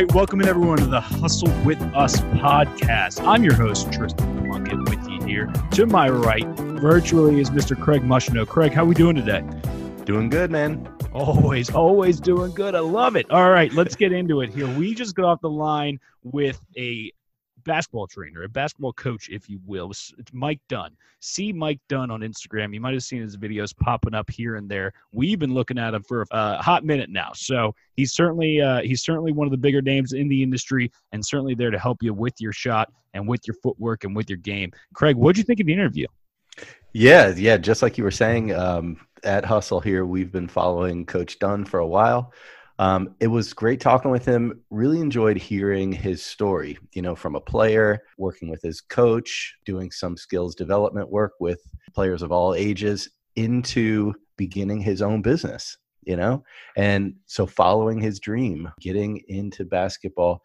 right, welcome in everyone to the Hustle with Us podcast. I'm your host Tristan Plunkett with you here. To my right, virtually is Mr. Craig Mushino. Craig, how are we doing today? Doing good, man. Always, always doing good. I love it. All right, let's get into it here. We just got off the line with a basketball trainer, a basketball coach, if you will. It's Mike Dunn. See Mike Dunn on Instagram. You might have seen his videos popping up here and there. We've been looking at him for a hot minute now. So he's certainly uh, he's certainly one of the bigger names in the industry, and certainly there to help you with your shot and with your footwork and with your game. Craig, what did you think of the interview? Yeah, yeah, just like you were saying, um, at Hustle here, we've been following Coach Dunn for a while. Um, it was great talking with him. Really enjoyed hearing his story, you know, from a player, working with his coach, doing some skills development work with players of all ages, into beginning his own business, you know? And so following his dream, getting into basketball,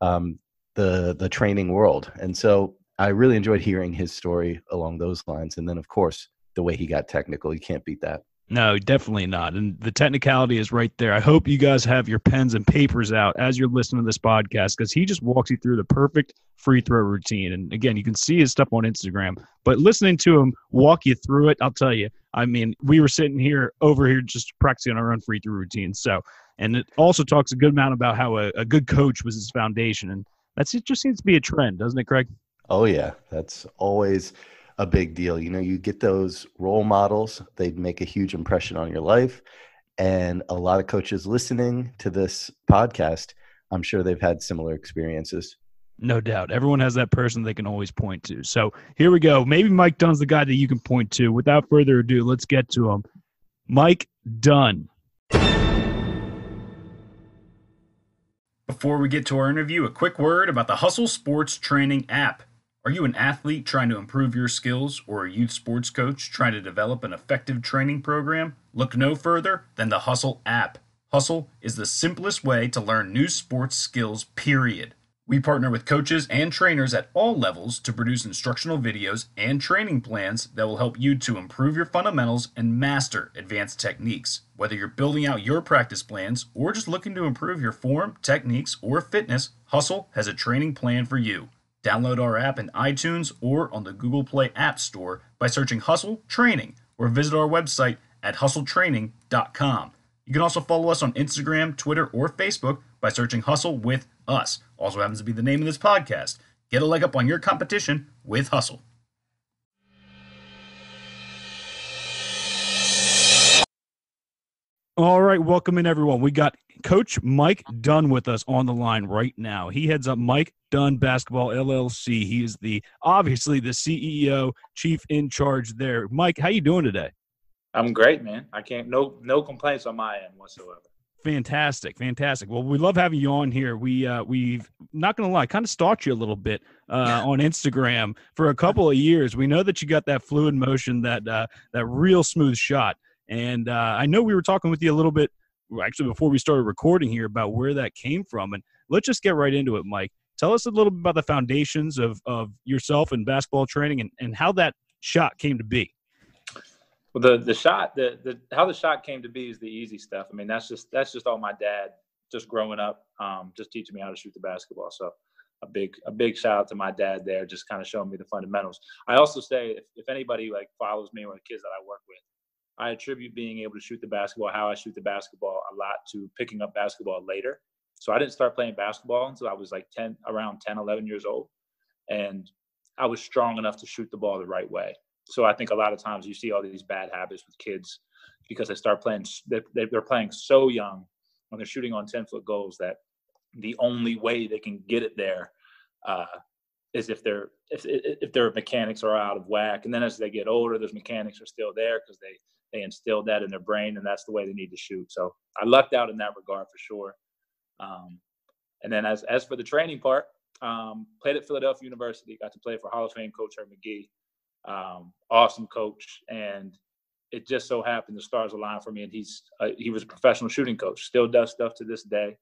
um, the the training world. And so I really enjoyed hearing his story along those lines. And then of course the way he got technical, you can't beat that. No, definitely not. And the technicality is right there. I hope you guys have your pens and papers out as you're listening to this podcast because he just walks you through the perfect free throw routine. And again, you can see his stuff on Instagram, but listening to him walk you through it, I'll tell you, I mean, we were sitting here over here just practicing our own free throw routine. So, and it also talks a good amount about how a, a good coach was his foundation. And that's it just seems to be a trend, doesn't it, Craig? Oh, yeah. That's always a big deal. You know, you get those role models, they make a huge impression on your life. And a lot of coaches listening to this podcast, I'm sure they've had similar experiences. No doubt. Everyone has that person they can always point to. So here we go. Maybe Mike Dunn's the guy that you can point to. Without further ado, let's get to him. Mike Dunn. Before we get to our interview, a quick word about the Hustle Sports Training app. Are you an athlete trying to improve your skills or a youth sports coach trying to develop an effective training program? Look no further than the Hustle app. Hustle is the simplest way to learn new sports skills, period. We partner with coaches and trainers at all levels to produce instructional videos and training plans that will help you to improve your fundamentals and master advanced techniques. Whether you're building out your practice plans or just looking to improve your form, techniques, or fitness, Hustle has a training plan for you. Download our app in iTunes or on the Google Play App Store by searching Hustle Training or visit our website at hustletraining.com. You can also follow us on Instagram, Twitter, or Facebook by searching Hustle with Us. Also happens to be the name of this podcast. Get a leg up on your competition with Hustle. All right, welcome in everyone. We got Coach Mike Dunn with us on the line right now. He heads up Mike Dunn Basketball LLC. He is the obviously the CEO, chief in charge there. Mike, how you doing today? I'm great, man. I can't no no complaints on my end whatsoever. Fantastic, fantastic. Well, we love having you on here. We uh, we've not gonna lie, kind of stalked you a little bit uh, on Instagram for a couple of years. We know that you got that fluid motion, that uh, that real smooth shot. And uh, I know we were talking with you a little bit, actually, before we started recording here about where that came from. And let's just get right into it, Mike. Tell us a little bit about the foundations of, of yourself and basketball training and, and how that shot came to be. Well, the the shot, the the how the shot came to be is the easy stuff. I mean, that's just that's just all my dad just growing up, um, just teaching me how to shoot the basketball. So a big a big shout out to my dad there, just kind of showing me the fundamentals. I also say if, if anybody like follows me or the kids that I work with, I attribute being able to shoot the basketball, how I shoot the basketball, a lot to picking up basketball later. So I didn't start playing basketball until I was like 10, around 10, 11 years old. And I was strong enough to shoot the ball the right way. So I think a lot of times you see all these bad habits with kids because they start playing, they're playing so young when they're shooting on 10 foot goals that the only way they can get it there uh, is if their if if their mechanics are out of whack. And then as they get older, those mechanics are still there because they they instilled that in their brain, and that's the way they need to shoot. So I lucked out in that regard for sure. Um, and then as as for the training part, um, played at Philadelphia University. Got to play for Hall of Fame coach Herb Magee. Um, awesome coach, and it just so happened the stars aligned for me. And he's uh, he was a professional shooting coach. Still does stuff to this day.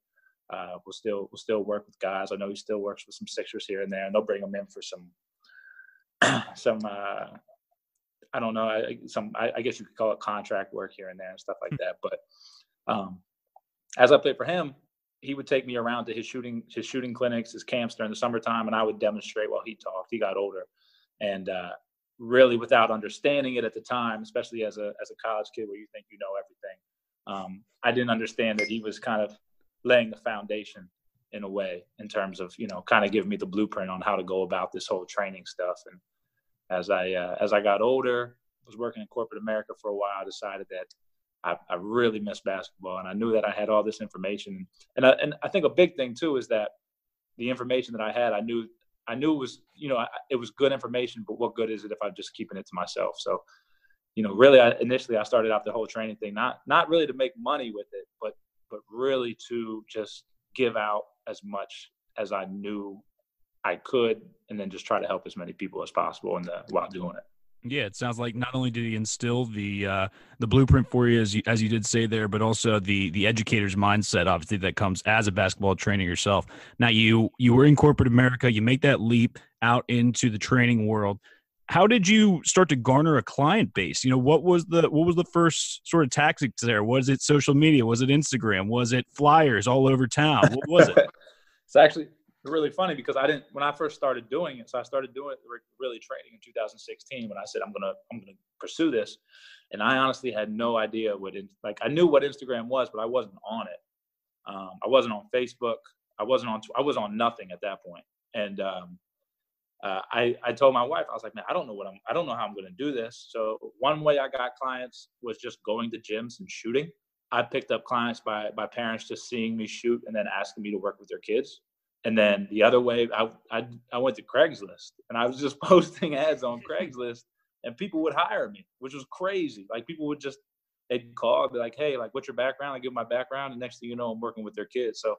Uh, we'll still we'll still work with guys. I know he still works with some Sixers here and there, and they'll bring him in for some some uh, I don't know, I, some I, I, guess you could call it contract work here and there and stuff like that. But um, as I played for him, he would take me around to his shooting his shooting clinics, his camps during the summertime, and I would demonstrate while he talked. He got older, and uh, really without understanding it at the time, especially as a as a college kid where you think you know everything, um, I didn't understand that he was kind of laying the foundation in a way in terms of you know kind of giving me the blueprint on how to go about this whole training stuff. And as I uh, as I got older, was working in corporate America for a while, I decided that I, I really miss basketball, and I knew that I had all this information. And I, and I think a big thing too is that the information that I had, I knew I knew it was you know it was good information, but what good is it if I'm just keeping it to myself? So, you know, really, I, initially I started out the whole training thing not not really to make money with it, but but really to just give out as much as I knew I could, and then just try to help as many people as possible in the while doing it. Yeah, it sounds like not only did he instill the uh, the blueprint for you as you as you did say there, but also the the educator's mindset, obviously that comes as a basketball trainer yourself. Now you you were in corporate America, you make that leap out into the training world. How did you start to garner a client base? You know, what was the what was the first sort of tactics there? Was it social media? Was it Instagram? Was it flyers all over town? What was it? it's actually really funny because I didn't when I first started doing it. So I started doing it really training in 2016 when I said I'm gonna I'm gonna pursue this, and I honestly had no idea what like I knew what Instagram was, but I wasn't on it. Um, I wasn't on Facebook. I wasn't on I was on nothing at that point. point, and um, uh, I I told my wife I was like, man, I don't know what I'm I don't know how I'm gonna do this. So one way I got clients was just going to gyms and shooting. I picked up clients by by parents just seeing me shoot and then asking me to work with their kids. And then the other way, I, I, I went to Craigslist and I was just posting ads on Craigslist and people would hire me, which was crazy. Like people would just, they'd call, be like, Hey, like, what's your background? I give my background. And next thing you know, I'm working with their kids. So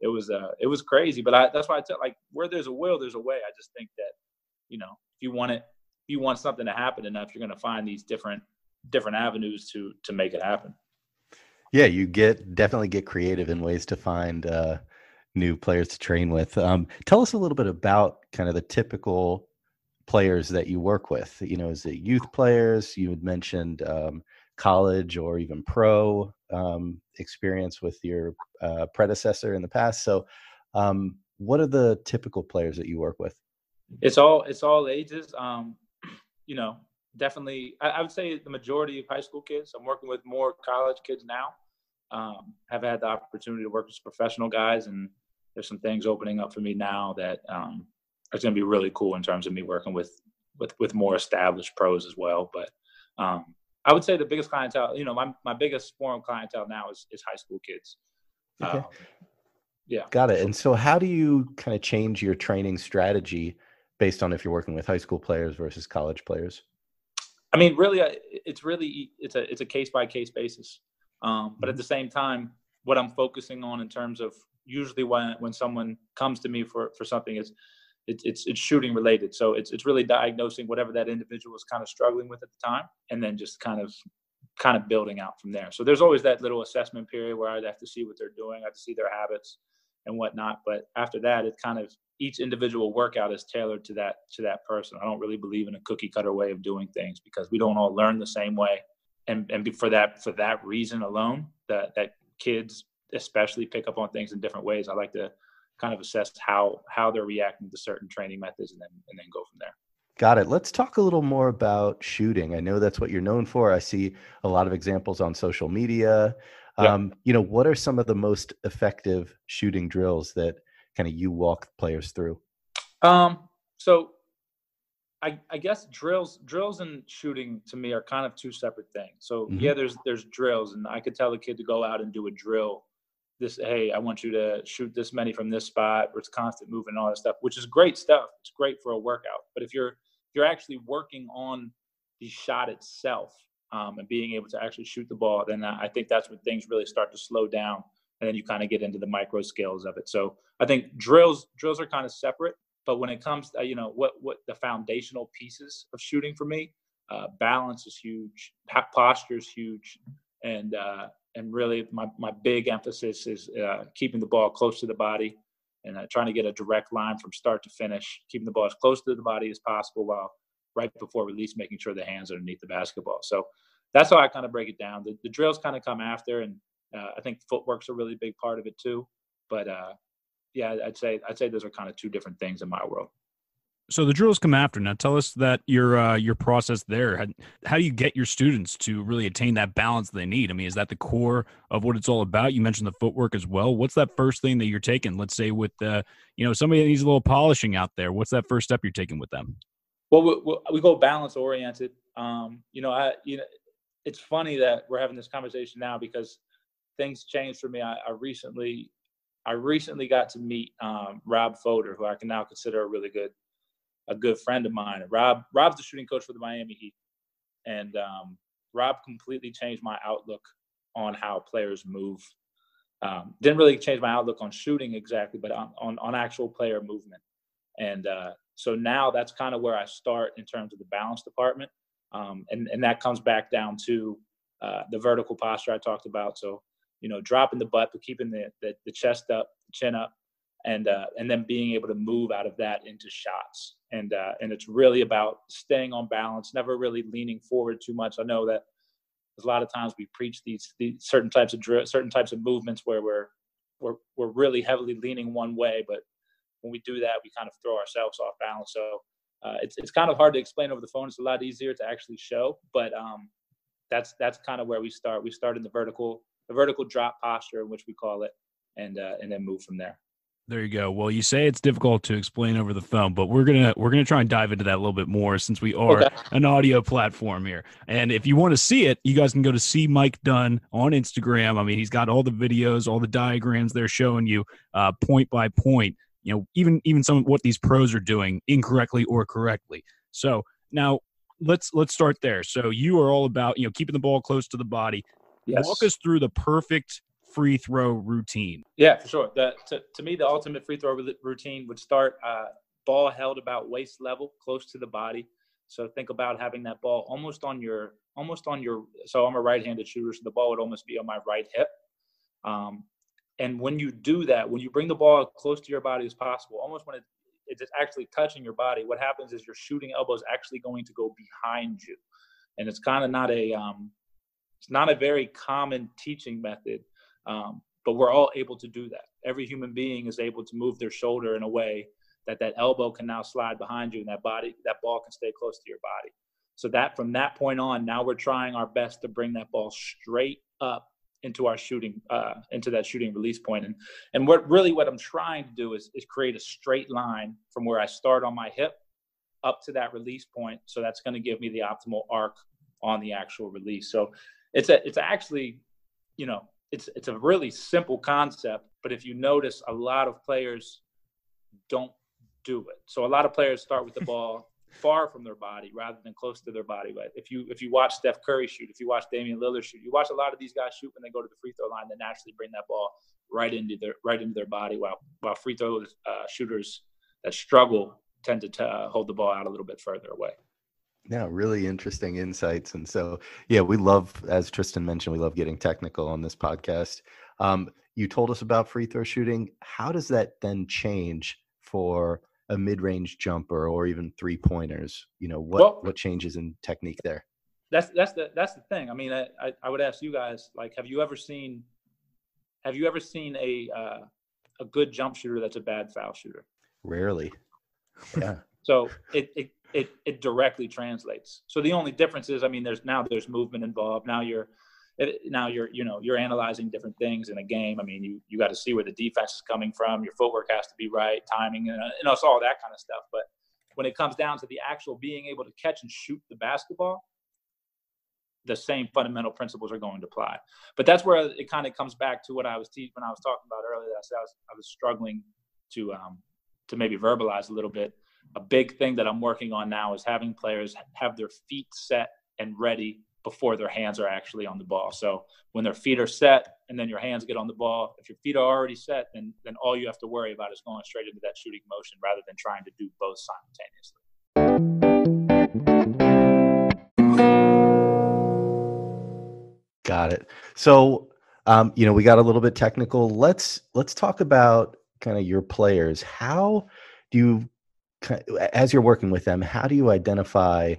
it was, uh, it was crazy. But I, that's why I tell like where there's a will, there's a way. I just think that, you know, if you want it, if you want something to happen enough, you're going to find these different, different avenues to, to make it happen. Yeah. You get definitely get creative in ways to find, uh, new players to train with. Um, tell us a little bit about kind of the typical players that you work with. You know, is it youth players? You had mentioned um, college or even pro um, experience with your uh, predecessor in the past. So, um, what are the typical players that you work with? It's all it's all ages. Um, you know, definitely. I, I would say the majority of high school kids. I'm working with more college kids now um, have had the opportunity to work with professional guys, and there's some things opening up for me now that um, are going to be really cool in terms of me working with with with more established pros as well. But um, I would say the biggest clientele, you know, my my biggest forum clientele now is is high school kids. Okay. Um, yeah. Got it. And so, how do you kind of change your training strategy based on if you're working with high school players versus college players? I mean, really, it's really it's a it's a case by case basis. Um, but at mm-hmm. the same time, what I'm focusing on in terms of usually when when someone comes to me for for something is it's it's it's shooting related. So it's it's really diagnosing whatever that individual is kind of struggling with at the time, and then just kind of kind of building out from there. So there's always that little assessment period where I'd have to see what they're doing, I have to see their habits and whatnot. But after that, it kind of each individual workout is tailored to that to that person. I don't really believe in a cookie cutter way of doing things because we don't all learn the same way and and for that for that reason alone, that that kids especially pick up on things in different ways. I like to kind of assess how how they're reacting to certain training methods and then and then go from there. Got it. Let's talk a little more about shooting. I know that's what you're known for. I see a lot of examples on social media. Yeah. Um, you know, what are some of the most effective shooting drills that kind of you walk players through? Um, so I, I guess drills drills and shooting to me are kind of two separate things. So mm-hmm. yeah, there's there's drills, and I could tell a kid to go out and do a drill. This hey, I want you to shoot this many from this spot where it's constant movement and all that stuff, which is great stuff. It's great for a workout. But if you're if you're actually working on the shot itself um, and being able to actually shoot the ball, then I think that's when things really start to slow down, and then you kind of get into the micro scales of it. So I think drills drills are kind of separate but when it comes to, you know, what, what the foundational pieces of shooting for me, uh, balance is huge, posture is huge. And, uh, and really my, my big emphasis is uh, keeping the ball close to the body and uh, trying to get a direct line from start to finish, keeping the ball as close to the body as possible while right before release, making sure the hands are underneath the basketball. So that's how I kind of break it down. The, the drills kind of come after, and uh, I think footwork's a really big part of it too. but uh, yeah, I'd say I'd say those are kind of two different things in my world. So the drills come after. Now, tell us that your uh, your process there. How, how do you get your students to really attain that balance they need? I mean, is that the core of what it's all about? You mentioned the footwork as well. What's that first thing that you're taking? Let's say with uh, you know somebody that needs a little polishing out there. What's that first step you're taking with them? Well, we, we go balance oriented. Um, you know, I you know, it's funny that we're having this conversation now because things changed for me. I, I recently I recently got to meet um, Rob Fodor, who I can now consider a really good a good friend of mine. Rob Rob's the shooting coach for the Miami Heat, and um, Rob completely changed my outlook on how players move. Um, didn't really change my outlook on shooting exactly, but on on, on actual player movement. And uh, so now that's kind of where I start in terms of the balance department, um, and and that comes back down to uh, the vertical posture I talked about. So you know, dropping the butt but keeping the the, the chest up, chin up, and uh, and then being able to move out of that into shots. And uh, and it's really about staying on balance, never really leaning forward too much. I know that there's a lot of times we preach these, these certain types of dr- certain types of movements where we're we're we're really heavily leaning one way, but when we do that, we kind of throw ourselves off balance. So uh, it's it's kind of hard to explain over the phone. It's a lot easier to actually show, but um, that's that's kind of where we start. We start in the vertical the vertical drop posture, in which we call it, and uh, and then move from there. There you go. Well, you say it's difficult to explain over the phone, but we're gonna we're gonna try and dive into that a little bit more since we are okay. an audio platform here. And if you want to see it, you guys can go to see Mike Dunn on Instagram. I mean, he's got all the videos, all the diagrams there showing you uh, point by point. You know, even even some of what these pros are doing incorrectly or correctly. So now let's let's start there. So you are all about you know keeping the ball close to the body. Yes. Walk us through the perfect free throw routine. Yeah, for sure. The, to, to me, the ultimate free throw routine would start uh, ball held about waist level, close to the body. So think about having that ball almost on your, almost on your. So I'm a right-handed shooter, so the ball would almost be on my right hip. Um, and when you do that, when you bring the ball close to your body as possible, almost when it, it's actually touching your body, what happens is your shooting elbow is actually going to go behind you, and it's kind of not a um, it's not a very common teaching method, um, but we're all able to do that. Every human being is able to move their shoulder in a way that that elbow can now slide behind you and that body, that ball can stay close to your body. So that from that point on, now we're trying our best to bring that ball straight up into our shooting, uh, into that shooting release point. And and what really what I'm trying to do is is create a straight line from where I start on my hip up to that release point. So that's going to give me the optimal arc on the actual release. So it's a it's actually you know it's it's a really simple concept but if you notice a lot of players don't do it. So a lot of players start with the ball far from their body rather than close to their body. But if you if you watch Steph Curry shoot if you watch Damian Lillard shoot you watch a lot of these guys shoot when they go to the free throw line they naturally bring that ball right into their right into their body while while free throw uh, shooters that struggle tend to uh, hold the ball out a little bit further away yeah, really interesting insights. And so, yeah, we love, as Tristan mentioned, we love getting technical on this podcast. Um, you told us about free throw shooting. How does that then change for a mid-range jumper or even three pointers? You know, what well, what changes in technique there? That's that's the that's the thing. I mean, I, I, I would ask you guys, like, have you ever seen have you ever seen a uh, a good jump shooter that's a bad foul shooter? Rarely. Yeah. so it, it it it directly translates. So the only difference is, I mean, there's now there's movement involved. Now you're now you're you know you're analyzing different things in a game. I mean, you you got to see where the defense is coming from. Your footwork has to be right, timing, and know, it's all that kind of stuff. But when it comes down to the actual being able to catch and shoot the basketball, the same fundamental principles are going to apply. But that's where it kind of comes back to what I was teaching when I was talking about earlier. I was I was struggling to um, to maybe verbalize a little bit a big thing that I'm working on now is having players have their feet set and ready before their hands are actually on the ball. So when their feet are set and then your hands get on the ball, if your feet are already set, then then all you have to worry about is going straight into that shooting motion rather than trying to do both simultaneously. Got it. So um, you know, we got a little bit technical. Let's let's talk about kind of your players. How do you as you're working with them, how do you identify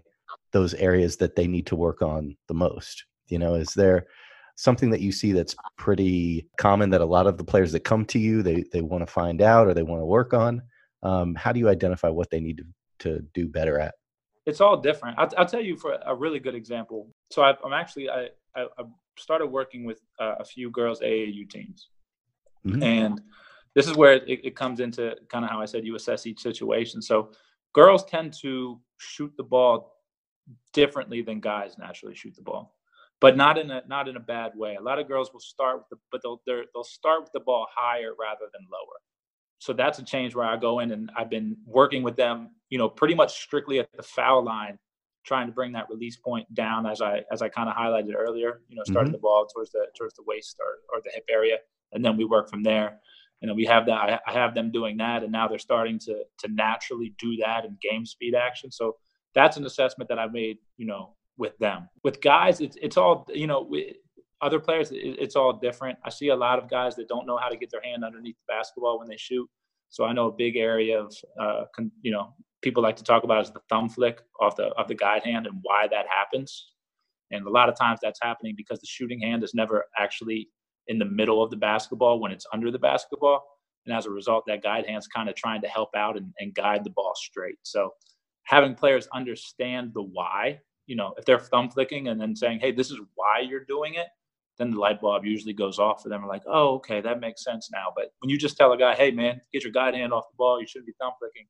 those areas that they need to work on the most? You know, is there something that you see that's pretty common that a lot of the players that come to you they they want to find out or they want to work on? Um, how do you identify what they need to, to do better at? It's all different. I'll, I'll tell you for a really good example. So I, am actually I, I, started working with uh, a few girls AAU teams, mm-hmm. and this is where it, it comes into kind of how I said you assess each situation. So girls tend to shoot the ball differently than guys naturally shoot the ball, but not in a not in a bad way. A lot of girls will start with the but they'll they'll start with the ball higher rather than lower. So that's a change where I go in and I've been working with them, you know, pretty much strictly at the foul line, trying to bring that release point down as I as I kind of highlighted earlier. You know, starting mm-hmm. the ball towards the towards the waist or, or the hip area, and then we work from there you know we have that I, have them doing that and now they're starting to to naturally do that in game speed action. So that's an assessment that i made you know with them. With guys it's it's all you know we, other players it's all different. I see a lot of guys that don't know how to get their hand underneath the basketball when they shoot. So i know a big area of uh, con, you know people like to talk about is the thumb flick off the of the guide hand and why that happens. And a lot of times that's happening because the shooting hand is never actually in the middle of the basketball when it's under the basketball. And as a result, that guide hand's kind of trying to help out and, and guide the ball straight. So having players understand the why, you know, if they're thumb flicking and then saying, hey, this is why you're doing it, then the light bulb usually goes off for them. Like, oh, okay, that makes sense now. But when you just tell a guy, hey, man, get your guide hand off the ball, you shouldn't be thumb flicking,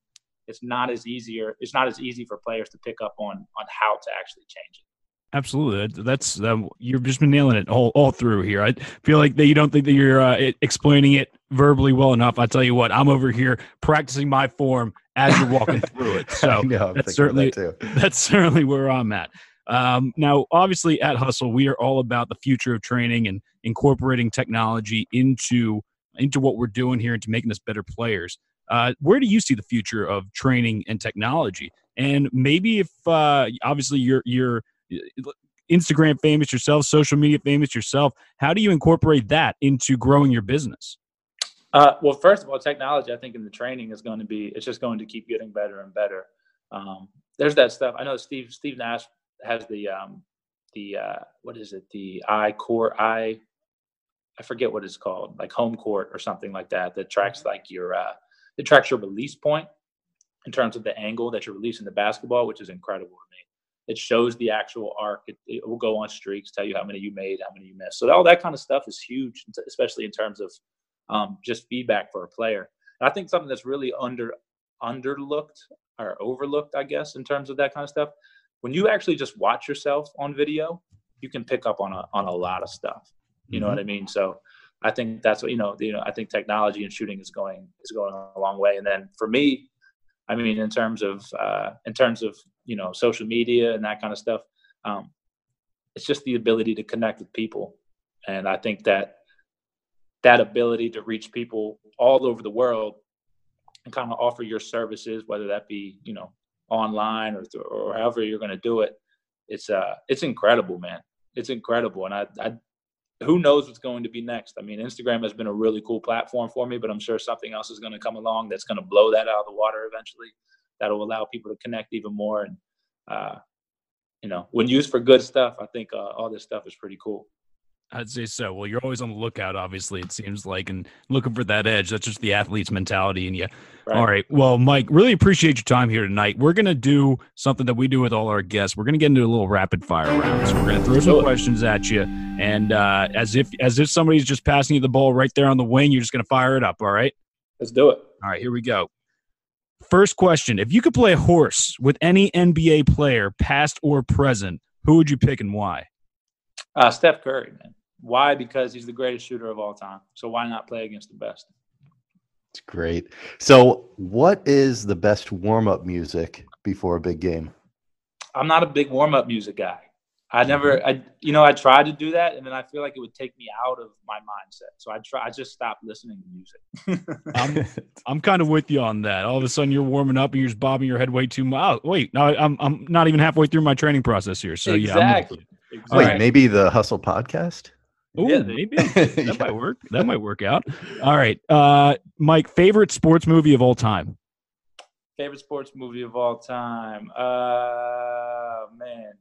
it's not as easier. It's not as easy for players to pick up on on how to actually change it. Absolutely, that's um, you've just been nailing it all, all through here. I feel like that you don't think that you're uh, explaining it verbally well enough. I tell you what, I'm over here practicing my form as you're walking through it. So know, that's certainly that that's certainly where I'm at. Um, now, obviously, at Hustle, we are all about the future of training and incorporating technology into into what we're doing here into making us better players. Uh, where do you see the future of training and technology? And maybe if uh, obviously you're you're Instagram famous yourself, social media famous yourself. How do you incorporate that into growing your business? Uh, well, first of all, technology, I think in the training is going to be, it's just going to keep getting better and better. Um, there's that stuff. I know Steve, Steve Nash has the, um, the, uh, what is it? The I core, I, I forget what it's called, like home court or something like that, that tracks like your, uh, it tracks your release point in terms of the angle that you're releasing the basketball, which is incredible to me. It shows the actual arc. It, it, will go on streaks, tell you how many you made, how many you missed. So all that kind of stuff is huge, especially in terms of um, just feedback for a player. And I think something that's really under underlooked or overlooked, I guess, in terms of that kind of stuff. When you actually just watch yourself on video, you can pick up on a on a lot of stuff. You mm-hmm. know what I mean? So I think that's what you know. You know, I think technology and shooting is going is going a long way. And then for me, I mean, in terms of uh, in terms of you know social media and that kind of stuff, um, it's just the ability to connect with people, and I think that that ability to reach people all over the world and kind of offer your services, whether that be you know online or or however you're going to do it, it's uh it's incredible, man. It's incredible, and I, I who knows what's going to be next? I mean, Instagram has been a really cool platform for me, but I'm sure something else is going to come along that's going to blow that out of the water eventually. That'll allow people to connect even more. And, uh, you know, when used for good stuff, I think uh, all this stuff is pretty cool. I'd say so. Well, you're always on the lookout, obviously, it seems like, and looking for that edge. That's just the athlete's mentality in you. Right. All right. Well, Mike, really appreciate your time here tonight. We're going to do something that we do with all our guests. We're going to get into a little rapid fire round. So we're going to throw some questions at you. And uh, as if as if somebody's just passing you the ball right there on the wing, you're just going to fire it up. All right. Let's do it. All right. Here we go. First question If you could play a horse with any NBA player, past or present, who would you pick and why? Uh, Steph Curry, man. Why? Because he's the greatest shooter of all time. So why not play against the best? It's great. So, what is the best warm up music before a big game? I'm not a big warm up music guy. I never. I, you know, I tried to do that, and then I feel like it would take me out of my mindset. So I try, I just stopped listening to music. I'm, I'm kind of with you on that. All of a sudden, you're warming up and you're just bobbing your head way too much. Oh, wait, no, I'm, I'm not even halfway through my training process here. So exactly. yeah, exactly. Wait, right. maybe the Hustle podcast. Ooh, yeah, maybe that yeah. might work. That might work out. All right, uh, Mike. Favorite sports movie of all time. Favorite sports movie of all time. Uh, man,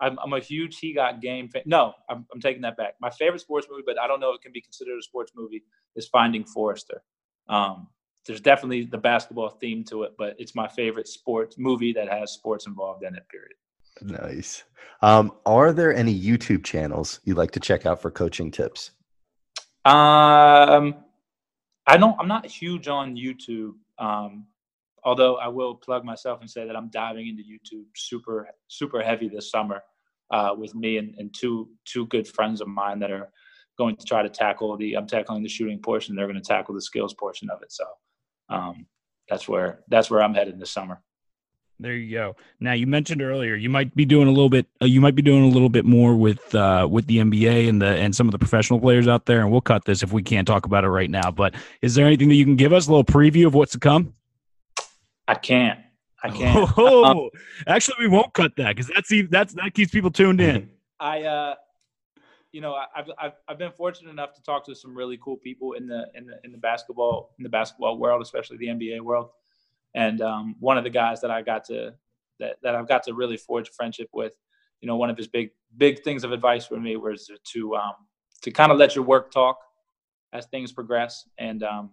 I'm, I'm a huge He Got Game fan. No, I'm, I'm taking that back. My favorite sports movie, but I don't know if it can be considered a sports movie, is Finding Forrester. Um, there's definitely the basketball theme to it, but it's my favorite sports movie that has sports involved in it. Period. Nice. Um, are there any YouTube channels you'd like to check out for coaching tips? Um, I don't. I'm not huge on YouTube. Um, although I will plug myself and say that I'm diving into YouTube super super heavy this summer uh, with me and, and two two good friends of mine that are going to try to tackle the. I'm tackling the shooting portion. They're going to tackle the skills portion of it. So um, that's where that's where I'm headed this summer. There you go. Now you mentioned earlier you might be doing a little bit. Uh, you might be doing a little bit more with uh, with the NBA and the and some of the professional players out there. And we'll cut this if we can't talk about it right now. But is there anything that you can give us a little preview of what's to come? I can't. I can't. Oh, um, actually, we won't cut that because that's that's that keeps people tuned in. I, uh, you know, I've, I've I've been fortunate enough to talk to some really cool people in the in the in the basketball in the basketball world, especially the NBA world. And um, one of the guys that I got to that, that I've got to really forge a friendship with, you know, one of his big big things of advice for me was to um, to kind of let your work talk as things progress, and um,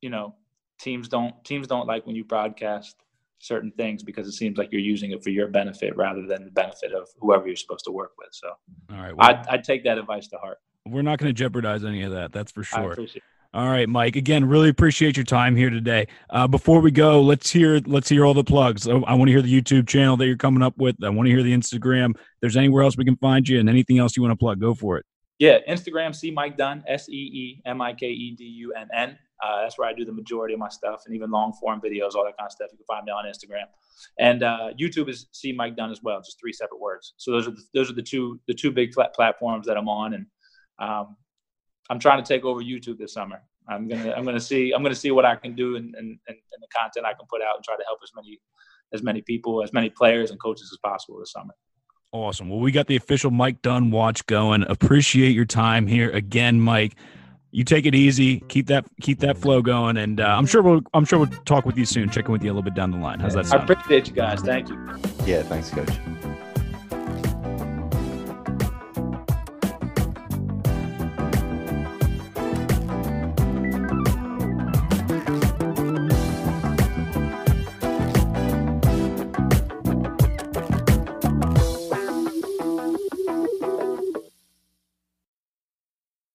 you know, teams don't teams don't like when you broadcast certain things because it seems like you're using it for your benefit rather than the benefit of whoever you're supposed to work with. So, all right, well, I'd, I'd take that advice to heart. We're not going to jeopardize any of that. That's for sure. All right, Mike. Again, really appreciate your time here today. Uh, before we go, let's hear let's hear all the plugs. I, I want to hear the YouTube channel that you're coming up with. I want to hear the Instagram. If there's anywhere else we can find you, and anything else you want to plug, go for it. Yeah, Instagram, see Mike Dunn, S E E M I K E D U N N. Uh, that's where I do the majority of my stuff, and even long form videos, all that kind of stuff. You can find me on Instagram, and uh, YouTube is see Mike Dunn as well, just three separate words. So those are the, those are the two the two big platforms that I'm on, and um, I'm trying to take over YouTube this summer. I'm gonna I'm gonna see I'm gonna see what I can do and and the content I can put out and try to help as many as many people, as many players and coaches as possible this summer. Awesome. Well, we got the official Mike Dunn watch going. Appreciate your time here again, Mike. You take it easy. Keep that keep that flow going, and uh, I'm sure we'll I'm sure we'll talk with you soon. Check in with you a little bit down the line. How's that sound? I appreciate you guys. Thank you. Yeah, thanks, Coach.